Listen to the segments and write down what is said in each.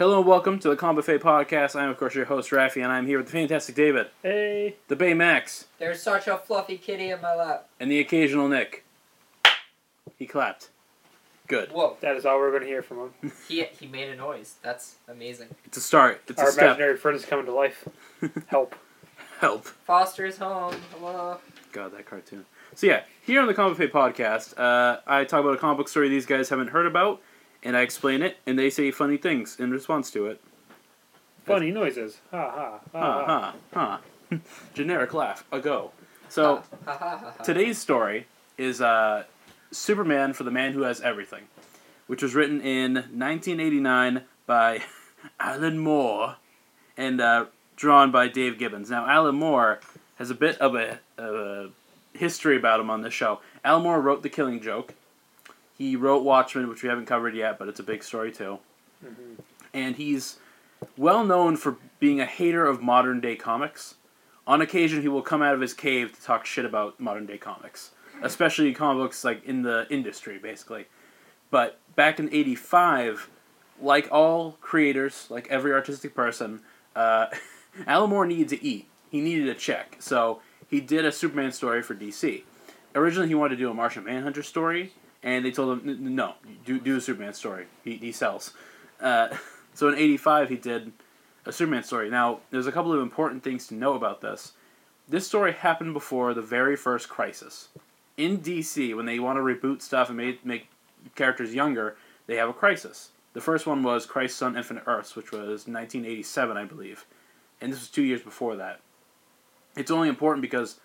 Hello and welcome to the Comic Buffet Podcast. I'm, of course, your host, Rafi, and I'm here with the fantastic David, Hey. the Bay Max, There's such a fluffy kitty in my lap. and the occasional Nick. He clapped. Good. Whoa, That is all we're going to hear from him. he he made a noise. That's amazing. It's a start. It's Our a step. imaginary friend is coming to life. Help. Help. Foster's home. Hello. God, that cartoon. So yeah, here on the Comic Buffet Podcast, uh, I talk about a comic book story these guys haven't heard about, and I explain it, and they say funny things in response to it. Funny noises. Ha ha. Ha Ha ha. ha ha. Generic laugh. A go. So. Today's story is uh, Superman for the Man Who Has Everything, which was written in 1989 by Alan Moore and uh, drawn by Dave Gibbons. Now, Alan Moore has a bit of a, of a history about him on this show. Alan Moore wrote The Killing Joke. He wrote Watchmen, which we haven't covered yet, but it's a big story too. Mhm. And he's well known for being a hater of modern day comics. On occasion, he will come out of his cave to talk shit about modern day comics, especially comic books like in the industry, basically. But back in '85, like all creators, like every artistic person, uh, Alan Moore needed to eat. He needed a check, so he did a Superman story for DC. Originally, he wanted to do a Martian Manhunter story, and they told him, "N- n- "No, do do a Superman story. He he sells." Uh, so in '85, he did a Superman story. Now, there's a couple of important things to know about this. This story happened before the very first Crisis. In DC, when they want to reboot stuff and make, make characters younger, they have a crisis. The first one was Crisis on Infinite Earths, which was 1987, I believe. And this was two years before that. It's only important because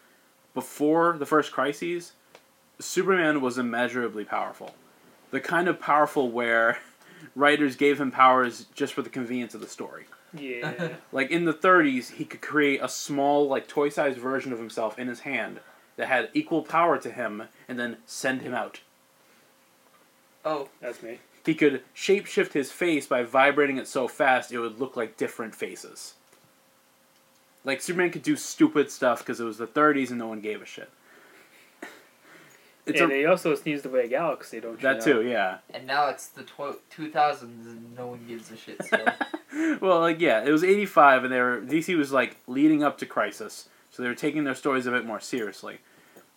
before the first crises, Superman was immeasurably powerful. The kind of powerful where writers gave him powers just for the convenience of the story. Yeah. Like in the 30s, he could create a small, like toy-sized version of himself in his hand that had equal power to him, and then send him out. Oh, That's me. He could shapeshift his face by vibrating it so fast it would look like different faces. Like Superman could do stupid stuff because it was the 30s and no one gave a shit. It's and a, he also sneezed away a galaxy, don't you that know? too, yeah. and now it's the tw- 2000s and no one gives a shit still. well, like yeah, it was '85, and they were DC was like leading up to Crisis, so they were taking their stories a bit more seriously.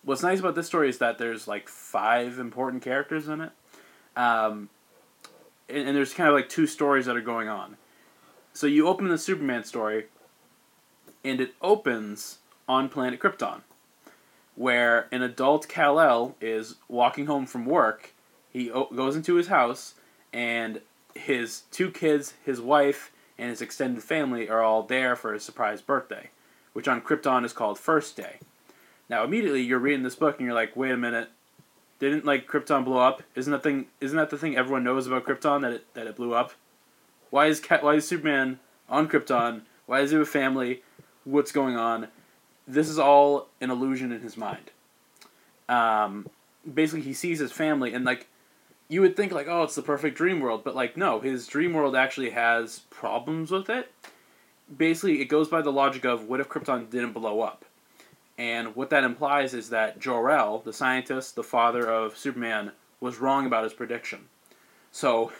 What's nice about this story is that there's like five important characters in it, um, and, and there's kind of like two stories that are going on. So you open the Superman story, and it opens on planet Krypton, where an adult Kal El is walking home from work. He o- goes into his house, and his two kids, his wife, and his extended family are all there for his surprise birthday, which on Krypton is called First Day. Now, immediately you're reading this book and you're like, "Wait a minute, didn't like Krypton blow up? Isn't that thing? Isn't that the thing everyone knows about Krypton that it that it blew up? Why is Cat, why is Superman on Krypton? Why is he with family? What's going on? This is all an illusion in his mind. Um, basically, he sees his family and like you would think like oh it's the perfect dream world but like no his dream world actually has problems with it. Basically it goes by the logic of what if krypton didn't blow up? And what that implies is that jor-el the scientist the father of superman was wrong about his prediction. So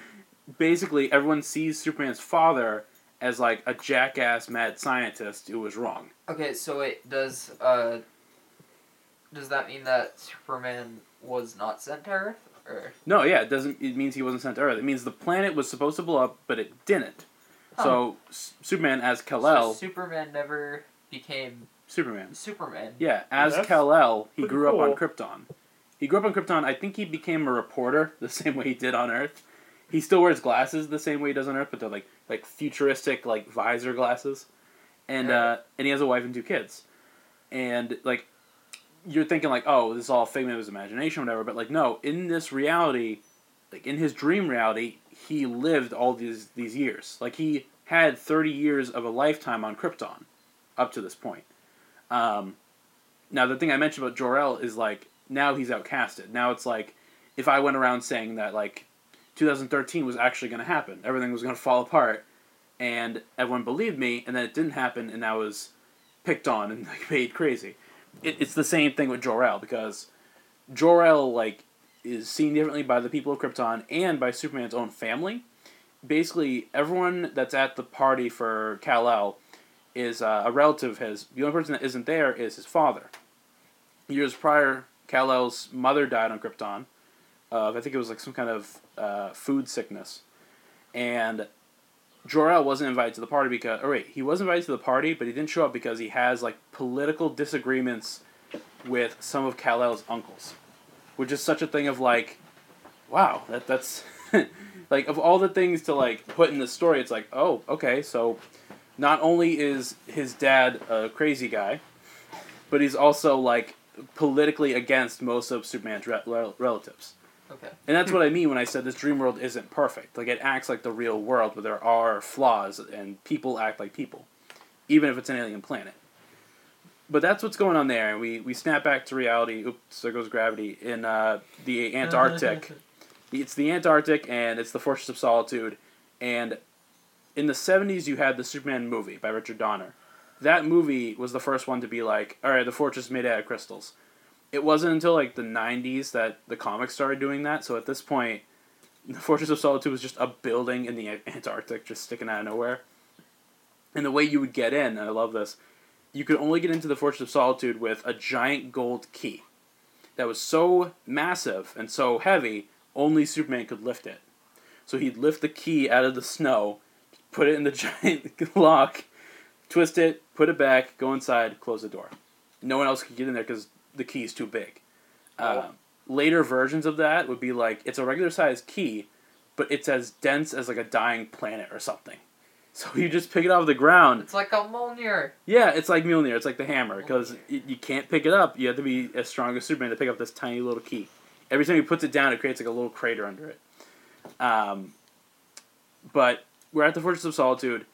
basically everyone sees superman's father as like a jackass mad scientist who was wrong okay, so wait, does uh, does that mean that Superman was not sent to Earth, or no yeah it doesn't it means he wasn't sent to earth it means the planet was supposed to blow up but it didn't so S- superman as so kal-el Superman never became superman Superman? Yeah, as that's Kal-El, he pretty grew up on cool. Krypton. He grew up on Krypton. I think he became a reporter the same way he did on Earth. He still wears glasses the same way he does on Earth, but they're like like futuristic like visor glasses. And uh, and he has a wife and two kids. And like you're thinking like, oh, this is all a figment of his imagination, whatever. But like, no, in this reality, like in his dream reality, he lived all these these years. Like he had thirty years of a lifetime on Krypton, up to this point. Um, now the thing I mentioned about Jor-El is like now he's outcasted. Now it's like if I went around saying that like 2013 was actually going to happen, everything was going to fall apart, and everyone believed me, and then it didn't happen, and I was picked on and like made crazy. It, it's the same thing with Jor-El because Jor-El like is seen differently by the people of Krypton and by Superman's own family, basically everyone that's at the party for Kal El is uh, a relative of his. The only person that isn't there is his father. Years prior, Kal El's mother died on Krypton. Of I think it was like some kind of uh, food sickness, and Jor El wasn't invited to the party because. Or wait, he was invited to the party, but he didn't show up because he has like political disagreements with some of Kal El's uncles, which is such a thing of like, wow, that that's like of all the things to like put in the story, it's like, oh, okay, so not only is his dad a crazy guy, but he's also like politically against most of Superman's re- relatives. Okay. And that's what I mean when I said this dream world isn't perfect. Like it acts like the real world, but there are flaws and people act like people, even if it's an alien planet. But that's what's going on there, and we, we snap back to reality. Oops, there goes gravity in uh, the Antarctic. it's the Antarctic, and it's the Fortress of Solitude. And in the '70s, you had the Superman movie by Richard Donner. That movie was the first one to be like, all right, the fortress made out of crystals. It wasn't until like the '90s that the comics started doing that. So at this point, the Fortress of Solitude was just a building in the Antarctic, just sticking out of nowhere. And the way you would get in, and I love this, you could only get into the Fortress of Solitude with a giant gold key that was so massive and so heavy, only Superman could lift it. So he'd lift the key out of the snow, put it in the giant lock, twist it, put it back, go inside, close the door. No one else could get in there because the key is too big. Oh. Um, later versions of that would be like it's a regular sized key, but it's as dense as like a dying planet or something. So you just pick it off the ground. It's like a Mjolnir. Yeah, it's like Mjolnir. It's like the hammer because you, you can't pick it up. You have to be as strong as Superman to pick up this tiny little key. Every time he puts it down, it creates like a little crater under it. Um, but we're at the Fortress of Solitude.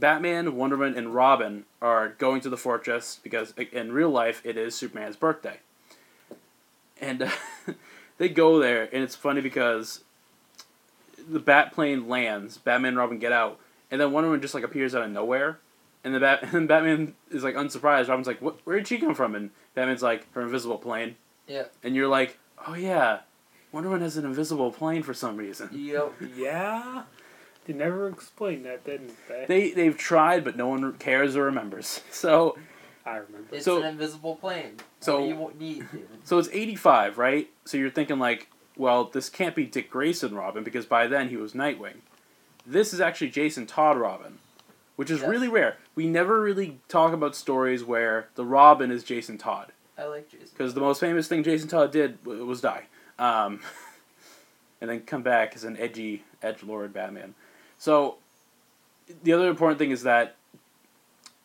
Batman, Wonder Woman, and Robin are going to the fortress because in real life it is Superman's birthday. And uh, they go there, and it's funny because the Bat plane lands. Batman and Robin get out, and then Wonder Woman just like appears out of nowhere. And the Bat and Batman is like unsurprised. Robin's like, "What? Where did she come from?" And Batman's like, "Her invisible plane." Yeah. And you're like, "Oh yeah, Wonder Woman has an invisible plane for some reason." Yep. Yeah. They never explained that, didn't they? They they've tried, but no one cares or remembers. So I remember. It's So- an invisible plane. so- what do you need, dude? so it's eighty five, right? So you're thinking like, well, this can't be Dick Grayson Robin because by then he was Nightwing. This is actually Jason Todd Robin, which is Yes. really rare. We never really talk about stories where the Robin is Jason Todd. I like Jason. because the most famous thing Jason Todd did was die, um, and then come back as an edgy edge lord Batman. So the other important thing is that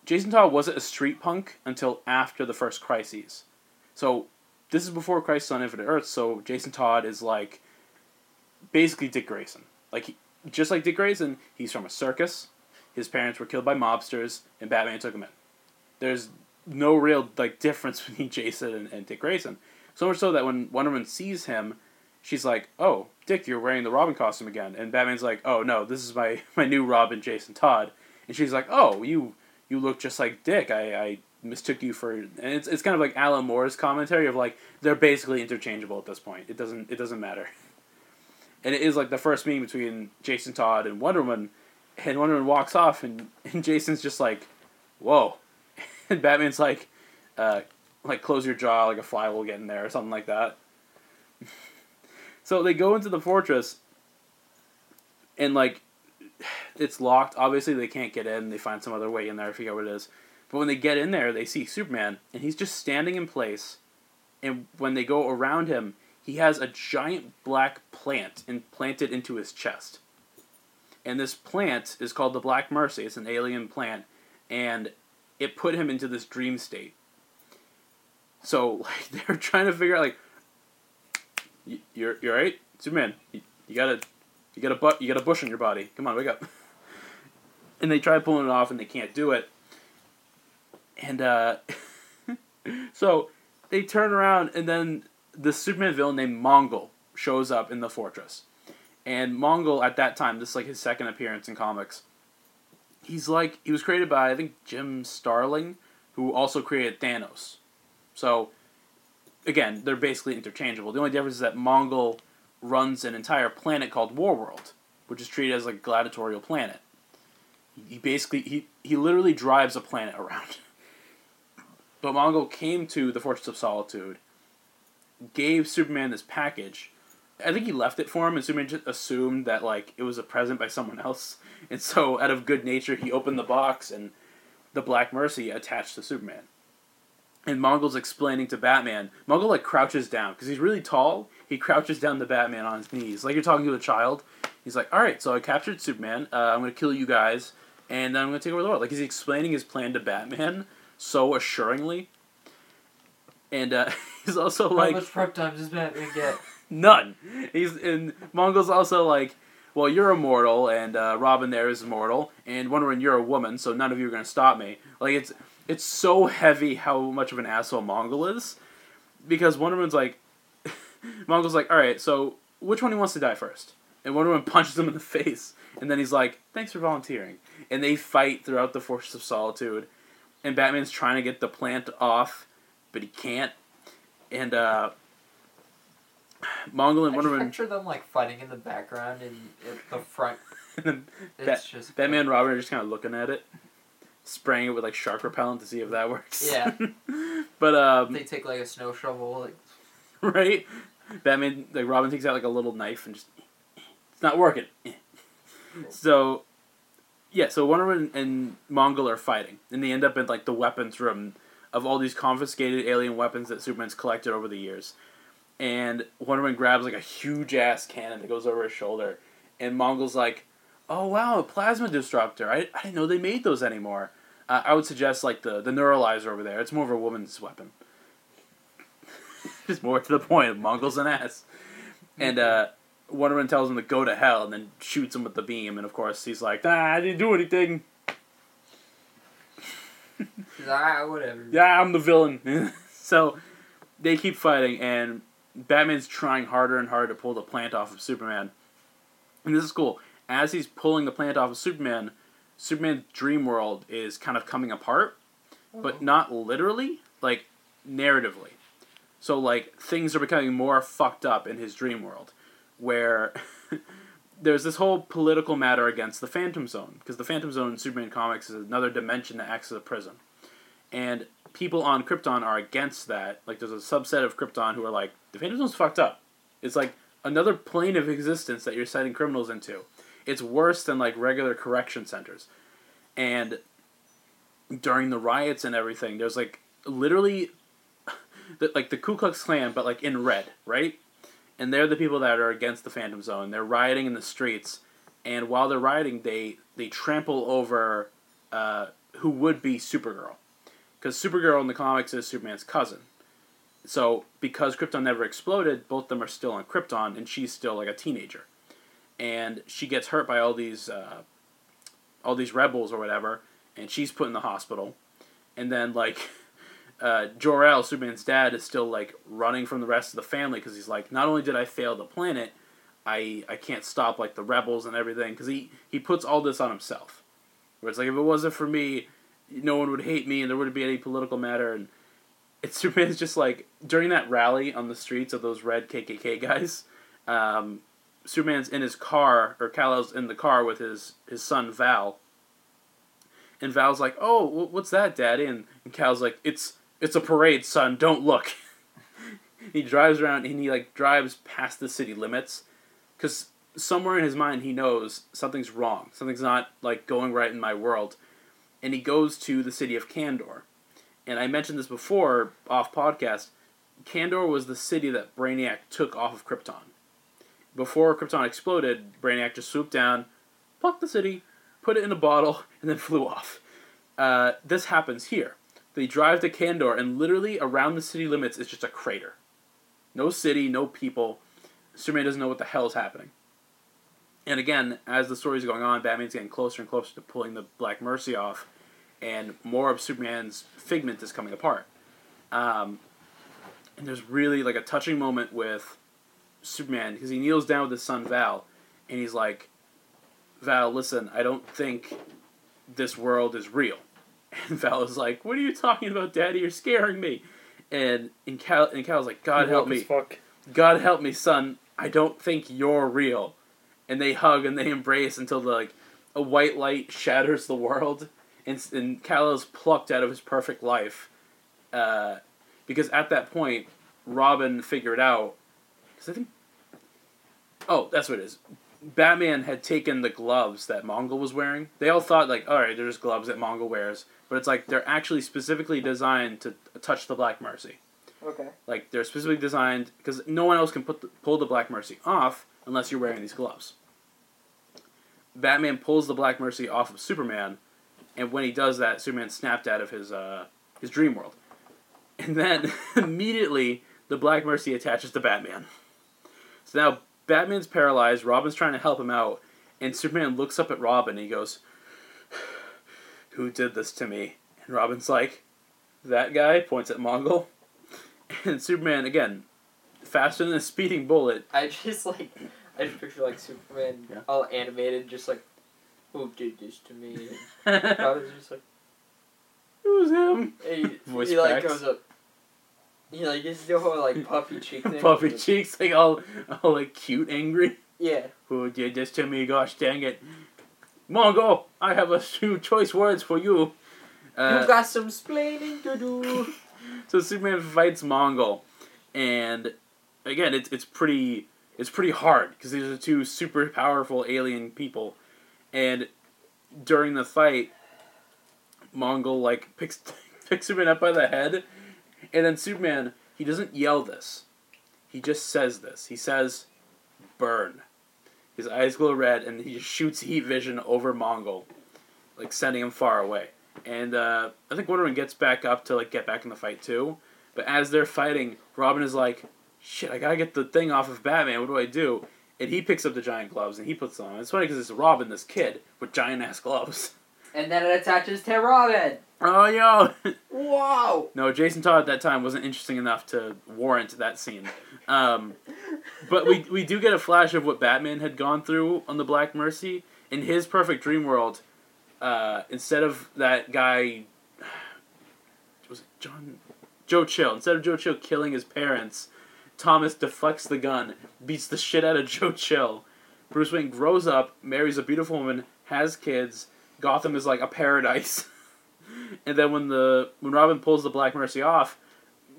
Jason Todd wasn't a street punk until after the first crises. So this is before Crisis on Infinite Earths. So Jason Todd is like basically Dick Grayson. Like he, just like Dick Grayson, he's from a circus. His parents were killed by mobsters, and Batman took him in. There's no real like difference between Jason and, and Dick Grayson. So much so that when Wonder Woman sees him, she's like, "Oh, Dick, you're wearing the Robin costume again." And Batman's like, "Oh no, this is my my new Robin, Jason Todd." And she's like, "Oh, you you look just like Dick. I, I mistook you for." And it's it's kind of like Alan Moore's commentary of like they're basically interchangeable at this point. It doesn't it doesn't matter. And it is like the first meeting between Jason Todd and Wonder Woman, and Wonder Woman walks off, and, and Jason's just like, "Whoa," and Batman's like, uh, like close your jaw, like a fly will get in there or something like that. so they go into the fortress, and like, it's locked. Obviously, they can't get in. They find some other way in there. I forget what it is. But when they get in there, they see Superman, and he's just standing in place. And when they go around him, he has a giant black plant implanted into his chest. And this plant is called the Black Mercy. It's an alien plant, and it put him into this dream state. So like they're trying to figure out like, "Y- you're you're right, Superman. You, you gotta you got a butt you got a bush on your body. Come on, wake up. And they try pulling it off, and they can't do it. And uh, so they turn around, and then the Superman villain named Mongul shows up in the fortress. And Mongul at that time, this is like his second appearance in comics. He's like he was created by I think Jim Starlin, who also created Thanos. So again, they're basically interchangeable. The only difference is that Mongul runs an entire planet called Warworld, which is treated as like a gladiatorial planet. He basically he he literally drives a planet around. But Mongul came to the Fortress of Solitude, gave Superman this package. I think he left it for him, and Superman just assumed that like it was a present by someone else. And so, out of good nature, he opened the box, and the Black Mercy attached to Superman. And Mongul's explaining to Batman. Mongul like crouches down because he's really tall. He crouches down to Batman on his knees, like you're talking to a child. He's like, "All right, so I captured Superman. Uh, I'm gonna kill you guys, and then I'm gonna take over the world." Like he's explaining his plan to Batman so assuringly. And uh, he's also How like "How much prep time does Batman get? none. He's and Mongul's also like, well, you're immortal, and uh, Robin there is immortal, and Wonder Woman, you're a woman, so none of you are gonna stop me. Like it's it's so heavy how much of an asshole Mongul is, because Wonder Woman's like, Mongul's like, all right, so which one he wants to die first? And Wonder Woman punches him in the face, and then he's like, thanks for volunteering. And they fight throughout the Fortress of Solitude, and Batman's trying to get the plant off, but he can't. And uh, Mongul and I Wonder Woman, picture them like fighting in the background and at the front. and then It's just Batman and Robin are just kind of looking at it, spraying it with like shark repellent to see if that works. Yeah. but um, They take like a snow shovel, like right? Batman, like Robin takes out like a little knife and just it's not working. So, yeah, so Wonder Woman and Mongul are fighting, and they end up in like the weapons room of all these confiscated alien weapons that Superman's collected over the years. And Wonder Woman grabs like a huge ass cannon that goes over his shoulder, and Mongul's like, "Oh wow, a plasma disruptor! I, I didn't know they made those anymore." Uh, I would suggest like the the neuralizer over there. It's more of a woman's weapon. it's more to the point. Mongul's an ass, and uh, Wonder Woman tells him to go to hell, and then shoots him with the beam. And of course, he's like, "Ah, I didn't do anything. like, ah, whatever. Yeah, I'm the villain." so they keep fighting, and Batman's trying harder and harder to pull the plant off of Superman. And this is cool. As he's pulling the plant off of Superman, Superman's dream world is kind of coming apart, but oh. not literally, like narratively. So like things are becoming more fucked up in his dream world, where there's this whole political matter against the Phantom Zone because the Phantom Zone in Superman comics is another dimension that acts as a prison, and people on Krypton are against that. Like there's a subset of Krypton who are like the Phantom Zone's fucked up. It's like another plane of existence that you're setting criminals into. It's worse than like regular correction centers, and during the riots and everything, there's like literally the, like the Ku Klux Klan, but like in red, right? And they're the people that are against the Phantom Zone. They're rioting in the streets, and while they're rioting, they they trample over uh, who would be Supergirl, because Supergirl in the comics is Superman's cousin. So because Krypton never exploded, both of them are still on Krypton, and she's still like a teenager, and she gets hurt by all these uh, all these rebels or whatever, and she's put in the hospital, and then like uh, Jor El, Superman's dad, is still like running from the rest of the family because he's like, not only did I fail the planet, I I can't stop like the rebels and everything because he he puts all this on himself. Where it's like if it wasn't for me, no one would hate me and there wouldn't be any political matter and. It's Superman's just like during that rally on the streets of those red KKK guys. Um, Superman's in his car, or Kal-El's in the car with his his son Val. And Val's like, "Oh, what's that, Daddy?" And, and Kal's like, "It's it's a parade, son. Don't look." he drives around and he like drives past the city limits, because somewhere in his mind he knows something's wrong. Something's not like going right in my world, and he goes to the city of Kandor. And I mentioned this before off podcast. Kandor was the city that Brainiac took off of Krypton. Before Krypton exploded, Brainiac just swooped down, plucked the city, put it in a bottle, and then flew off. Uh, this happens here. They drive to Kandor, and literally around the city limits is just a crater. No city, no people. Superman doesn't know what the hell is happening. And again, as the story's going on, Batman's getting closer and closer to pulling the Black Mercy off, and more of Superman's figment is coming apart. Um, and there's really like a touching moment with Superman because he kneels down with his son Val, and he's like, "Val, listen, I don't think this world is real." And Val is like, "What are you talking about, Daddy? You're scaring me." And and Kal and Kal's like, "God help me, Fuck. God help me, son. I don't think you're real." and they hug and they embrace until the like a white light shatters the world, and and Kal-El's plucked out of his perfect life, uh, because at that point, Robin figured out, because I think, oh, that's what it is. Batman had taken the gloves that Mongul was wearing. They all thought like, all right, they're just gloves that Mongul wears, but it's like they're actually specifically designed to touch the Black Mercy. Okay. Like they're specifically designed because no one else can put the, pull the Black Mercy off unless you're wearing these gloves. Batman pulls the Black Mercy off of Superman, and when he does that, Superman snapped out of his uh, his dream world, and then immediately the Black Mercy attaches to Batman. So now Batman's paralyzed. Robin's trying to help him out, and Superman looks up at Robin. and He goes, "Who did this to me?" And Robin's like, "That guy." Points at Mongul. And Superman again, faster than a speeding bullet. I just like, I just picture like Superman Yeah. all animated, just like, who did this to me? Was just like, Who's him? and he, Voice he like cracks. goes up. He like gets the whole like puffy cheek thing. Puffy cheeks, like all, all like cute, angry. Yeah. Who did this to me? Gosh dang it! Mongo, I have a few choice words for you. Uh, you got some splaining to do. so Superman fights Mongul, and again, it's it's pretty it's pretty hard because these are two super powerful alien people, and during the fight, Mongul like picks picks Superman up by the head, and then Superman he doesn't yell this, he just says this. He says, "Burn." His eyes glow red, and he just shoots heat vision over Mongul, like sending him far away. And uh, I think Wonder Woman gets back up to like get back in the fight too. But as they're fighting, Robin is like, "Shit, I gotta get the thing off of Batman. What do I do?" And he picks up the giant gloves and he puts them on. It's funny because it's Robin, this kid with giant ass gloves. And then it attaches to Robin. Oh yo! Wow. no, Jason Todd at that time wasn't interesting enough to warrant that scene. Um, but we we do get a flash of what Batman had gone through on the Black Mercy in his perfect dream world. Uh, instead of that guy, was it John Joe Chill? Instead of Joe Chill killing his parents, Thomas deflects the gun, beats the shit out of Joe Chill. Bruce Wayne grows up, marries a beautiful woman, has kids. Gotham is like a paradise. and then when the when Robin pulls the Black Mercy off,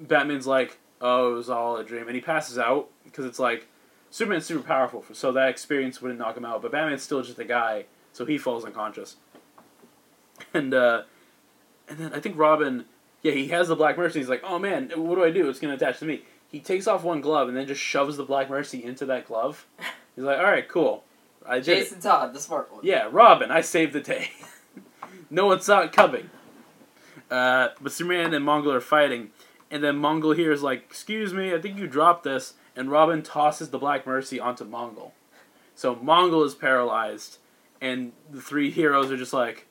Batman's like, "Oh, it was all a dream," and he passes out because it's like Superman's super powerful, so that experience wouldn't knock him out. But Batman's still just a guy, so he falls unconscious. And uh, and then I think Robin, yeah, he has the Black Mercy. He's like, "Oh man, what do I do? It's gonna attach to me." He takes off one glove and then just shoves the Black Mercy into that glove. He's like, "All right, cool, I did it." Jason Todd, the smart one. Yeah, Robin, I saved the day. no one saw it coming. Uh, but Superman and Mongul are fighting, and then Mongul here is like, "Excuse me, I think you dropped this," and Robin tosses the Black Mercy onto Mongul. So Mongul is paralyzed, and the three heroes are just like,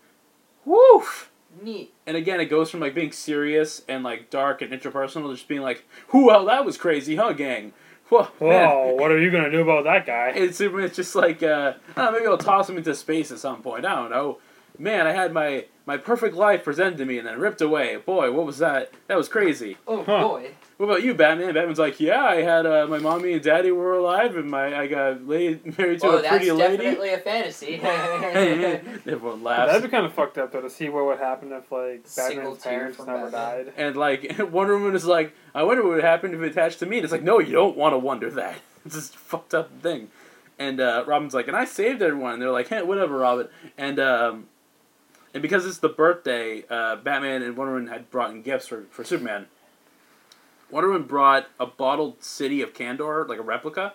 "Woof!" Neat. And again, it goes from like being serious and like dark and interpersonal to just being like, "Whoo, well, that was crazy, huh, gang?" Whoa, man. Whoa, what are you gonna do about that guy? And Superman's just like, uh, oh, maybe I'll toss him into space at some point. I don't know. Man, I had my, my perfect life presented to me and then ripped away. Boy, what was that? That was crazy. Oh Huh. boy. What about you, Batman? Batman's like, yeah, I had uh, my mommy and daddy were alive, and my I got laid, married to Oh, a pretty lady. That's definitely a fantasy. Everyone laughs. That'd be kind of fucked up though to see what would happen if like Single Batman's parents never Batman. died. And like Wonder Woman is like, I wonder what would happen if it attached to me. And it's like, no, you don't want to wonder that. It's just a fucked up thing. And uh, Robin's like, and I saved everyone. And they're like, hey, whatever, Robin. And um, and because it's the birthday, uh, Batman and Wonder Woman had brought in gifts for, for Superman. Wonder Woman brought a bottled city of Kandor, like a replica,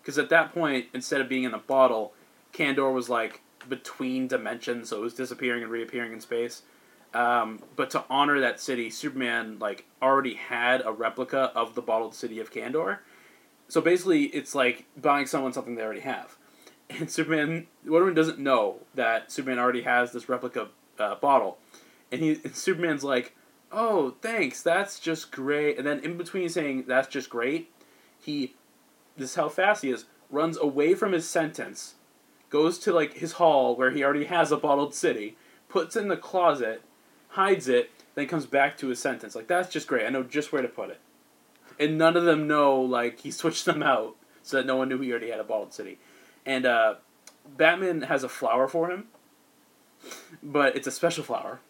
because at that point, instead of being in a bottle, Kandor was like between dimensions, so it was disappearing and reappearing in space. Um, but to honor that city, Superman like already had a replica of the bottled city of Kandor. So basically, it's like buying someone something they already have. And Superman, Wonder Woman doesn't know that Superman already has this replica uh, bottle, and he and Superman's like, "Oh, thanks, that's just great." And then in between saying that's just great, he, this is how fast he is, runs away from his sentence, goes to like his hall where he already has a bottled city, puts in the closet, hides it, then comes back to his sentence. Like that's just great. I know just where to put it. And none of them know like he switched them out so that no one knew he already had a bottled city. And uh, Batman has a flower for him, but it's a special flower.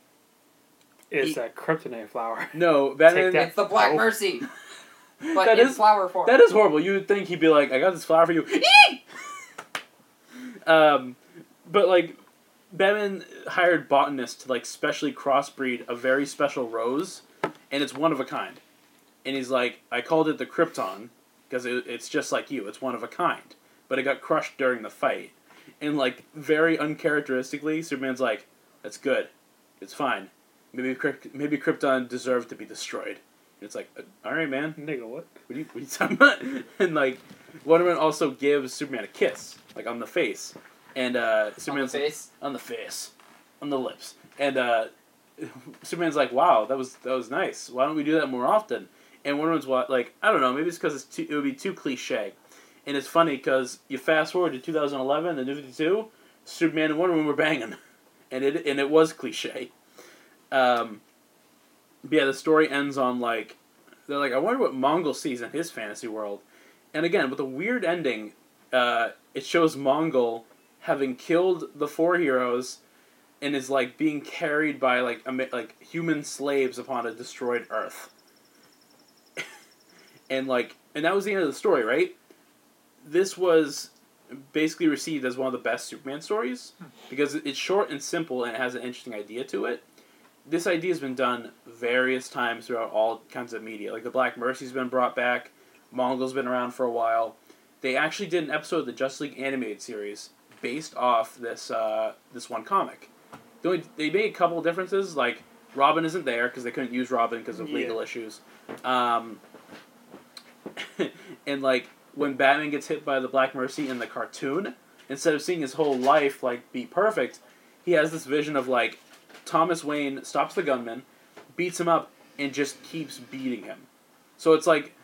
It's He- a kryptonite flower. No, Batman. that. It's the Black Oh. Mercy, but That in is- flower form. That is horrible. You would think he'd be like, "I got this flower for you." um, but like, Batman hired botanists to like specially crossbreed a very special rose, and it's one of a kind. And he's like, "I called it the Krypton because it, it's just like you. It's one of a kind." But it got crushed during the fight, and like very uncharacteristically, Superman's like, "That's good. It's fine. Maybe Kryp- maybe Krypton deserved to be destroyed." And it's like, "Uh, "All right, man." Nigga, what? What are you, what are you talking about? and like, Wonder Woman also gives Superman a kiss, like on the face, and uh, on the Superman's face. on the face, on the lips, and uh, Superman's like, "Wow, that was that was nice. Why don't we do that more often?" And Wonder Woman's wa- like, "I don't know. Maybe it's because it's too, it would be too cliche." And it's funny because you fast forward to 2011, the New 52, Superman and Wonder Woman were banging, and it and it was cliche. Um, but yeah, the story ends on like they're like, I wonder what Mongul sees in his fantasy world. And again, with a weird ending, uh, it shows Mongul having killed the four heroes and is like being carried by like ama- like human slaves upon a destroyed Earth. and like, and that was the end of the story, right? This was basically received as one of the best Superman stories because it's short and simple and it has an interesting idea to it this idea has been done various times throughout all kinds of media. Like the Black Mercy's been brought back, Mongul's been around for a while. They actually did an episode of the Justice League animated series based off this uh, this one comic. The only, they made a couple of differences, like Robin isn't there because they couldn't use Robin because of Yeah. legal issues. Um, and like when Batman gets hit by the Black Mercy in the cartoon, instead of seeing his whole life like be perfect, he has this vision of like Thomas Wayne stops the gunman, beats him up, and just keeps beating him. So it's like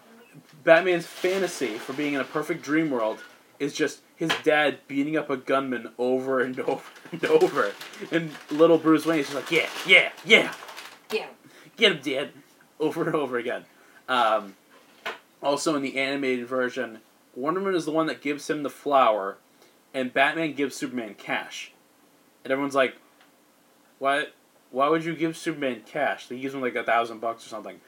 Batman's fantasy for being in a perfect dream world is just his dad beating up a gunman over and over and over. And little Bruce Wayne is just like, yeah, yeah, yeah, Yeah. get him, dad, over and over again. Um, also, in the animated version, Wonder Woman is the one that gives him the flower, and Batman gives Superman cash. And everyone's like, why, why would you give Superman cash? He gives him like a thousand bucks or something.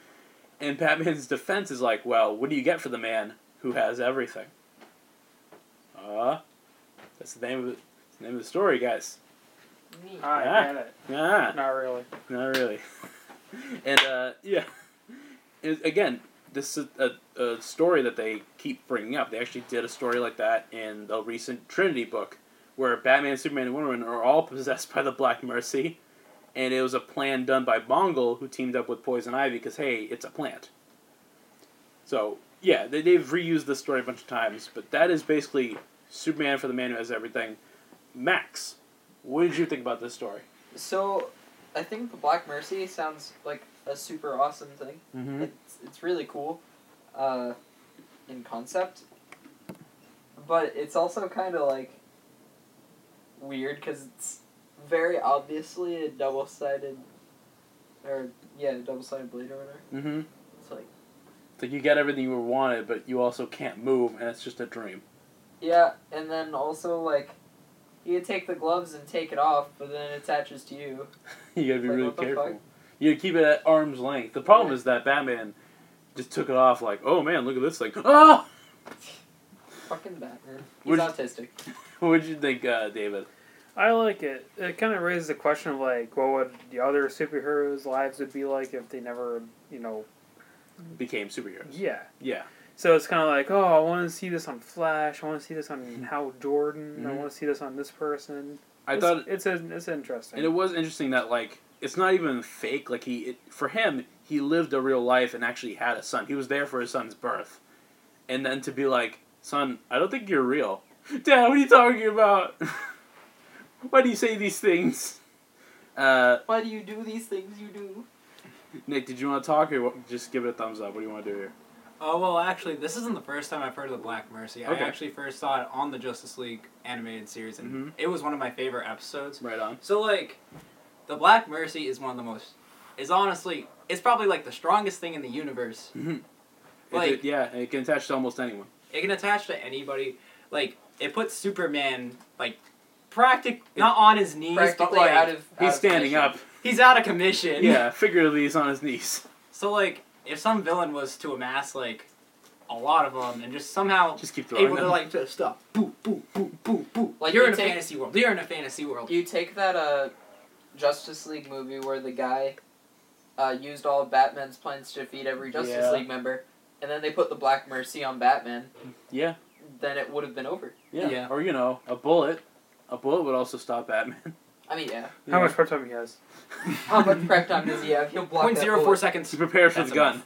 And Batman's defense is like, well, what do you get for the man who has everything? Uh, that's the name of the, the name of the story, guys. I Ah. get it. Ah. Not really. Not really. and uh, yeah, it, again, this is a, a story that they keep bringing up. They actually did a story like that in the recent Trinity book, where Batman, Superman, and Wonder Woman are all possessed by the Black Mercy, and it was a plan done by Mongul, who teamed up with Poison Ivy because hey, it's a plant. So yeah, they, they've reused this story a bunch of times, but that is basically Superman for the man who has everything. Max, what did you think about this story? So, I think the Black Mercy sounds like a super awesome thing. Mm-hmm. It's it's really cool, uh, in concept. But it's also kind of like weird because it's very obviously a double sided, or yeah, a double sided blade or whatever. Mm-hmm. It's like It's like you get everything you wanted, but you also can't move, and it's just a dream. yeah, and then also like. You take the gloves and take it off, but then it attaches to you. you gotta be Like, really careful. You gotta keep it at arm's length. The problem Yeah. is that Batman just took it off like, oh man, look at this Like, Oh! Fucking Batman. He's you- autistic. What did you think, uh, David? I like it. It kind of raises the question of like, what would the other superheroes' lives would be like if they never, you know, Became superheroes. yeah. Yeah. So it's kind of like, oh, I want to see this on Flash. I want to see this on Hal Jordan. I Mhm. want to see this on this person. I it's, thought, it's a, it's interesting. and it was interesting that like it's not even fake. Like he, it, for him, he lived a real life and actually had a son. He was there for his son's birth, and then to be like, son, I don't think you're real. Dad, what are you talking about? Why do you say these things? Uh, Why do you do these things you do? Nick, did you want to talk or what- just give it a thumbs up? What do you want to do here? Oh well, actually, this isn't the first time I've heard of the Black Mercy. Okay. I actually first saw it on the Justice League animated series, and Mhm. it was one of my favorite episodes. Right on. So like, the Black Mercy is one of the most. Is honestly, it's probably like the strongest thing in the universe. Mm-hmm. Like- yeah, it can attach to almost anyone. It can attach to anybody. Like, it puts Superman like practic not on his knees, but Practically like out of. out He's of standing commission. up. he's out of commission. Yeah, figuratively, he's on his knees. So like, if some villain was to amass like a lot of them and just somehow Just keep throwing able to them. like just stop, boo, boo, boo, boo, boo. Like, you're you in a take- fantasy world. You're in a fantasy world. You take that uh, Justice League movie where the guy uh, used all of Batman's plans to defeat every Justice Yeah. League member, and then they put the Black Mercy on Batman. Yeah, Then it would have been over. yeah, Yeah. Or you know, a bullet. A bullet would also stop Batman. I mean, yeah. How Yeah. much prep time he has? How much prep time does he have? He'll block Point that zero four bullet. seconds. He prepares for That's the gun. enough.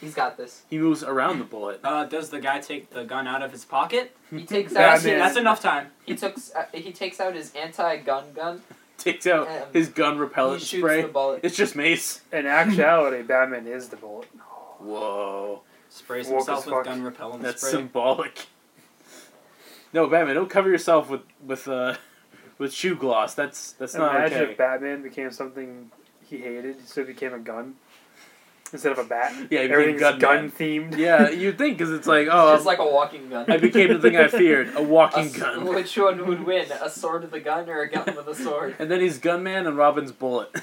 He's got this. He moves around the bullet. Uh, does the guy take the gun out of his pocket? He takes out. That's, Batman. His, that's enough time. he took. Uh, he takes out his anti-gun gun. Takes out his gun He repellent shoots spray. the bullet. It's just mace. In actuality, Batman is the bullet. Whoa, Sprays Woke himself with fuck. gun repellent that's spray. symbolic. No, Batman, don't cover yourself with with uh with shoe gloss. That's that's not Imagine okay. if Batman became something he hated, so it became a gun instead of a bat. Yeah, he became Everything's Gunman. gun themed. yeah, you'd think because it's like oh, just like a walking gun. I became the thing I feared, a A walking s- gun. Which one would win? A sword with a gun or a gun with a sword? And then he's gunman and Robin's bullet.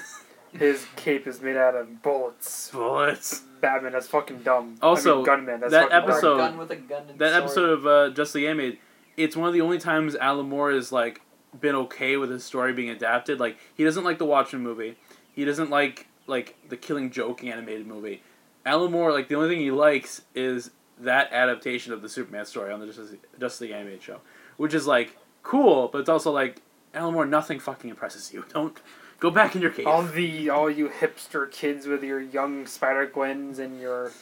His cape is made out of bullets. Bullets. Batman, that's fucking dumb. Also, I mean, gunman, that's that fucking dumb. Episode- a gun with a gun and That sword. episode of uh, Just the Animated, it's one of the only times Alan Moore has like been okay with his story being adapted. Like he doesn't like the Watchmen movie. He doesn't like like the Killing Joke animated movie. Alan Moore, like the only thing he likes is that adaptation of the Superman story on the Justice, Justice League animated show, which is like cool, but it's also like Alan Moore. Nothing fucking impresses you. Don't go back in your cave. All the all you hipster kids with your young Spider Gwens and your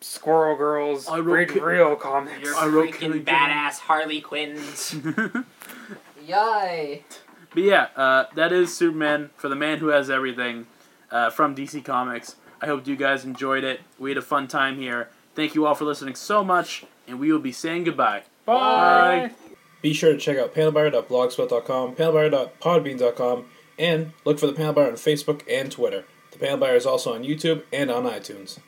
Squirrel Girls I wrote read ki- real comics. Your I wrote Killing freaking Joke. badass Harley Quinns. Yay! But yeah, uh, that is Superman for the man who has everything uh, from DC Comics. I hope you guys enjoyed it. We had a fun time here. Thank you all for listening so much, and we will be saying goodbye. Bye. Be sure to check out panelbuyer.blogspot.com, panelbuyer.podbean.com, and look for the Panel Buyer on Facebook and Twitter. The Panel Buyer is also on YouTube and on iTunes.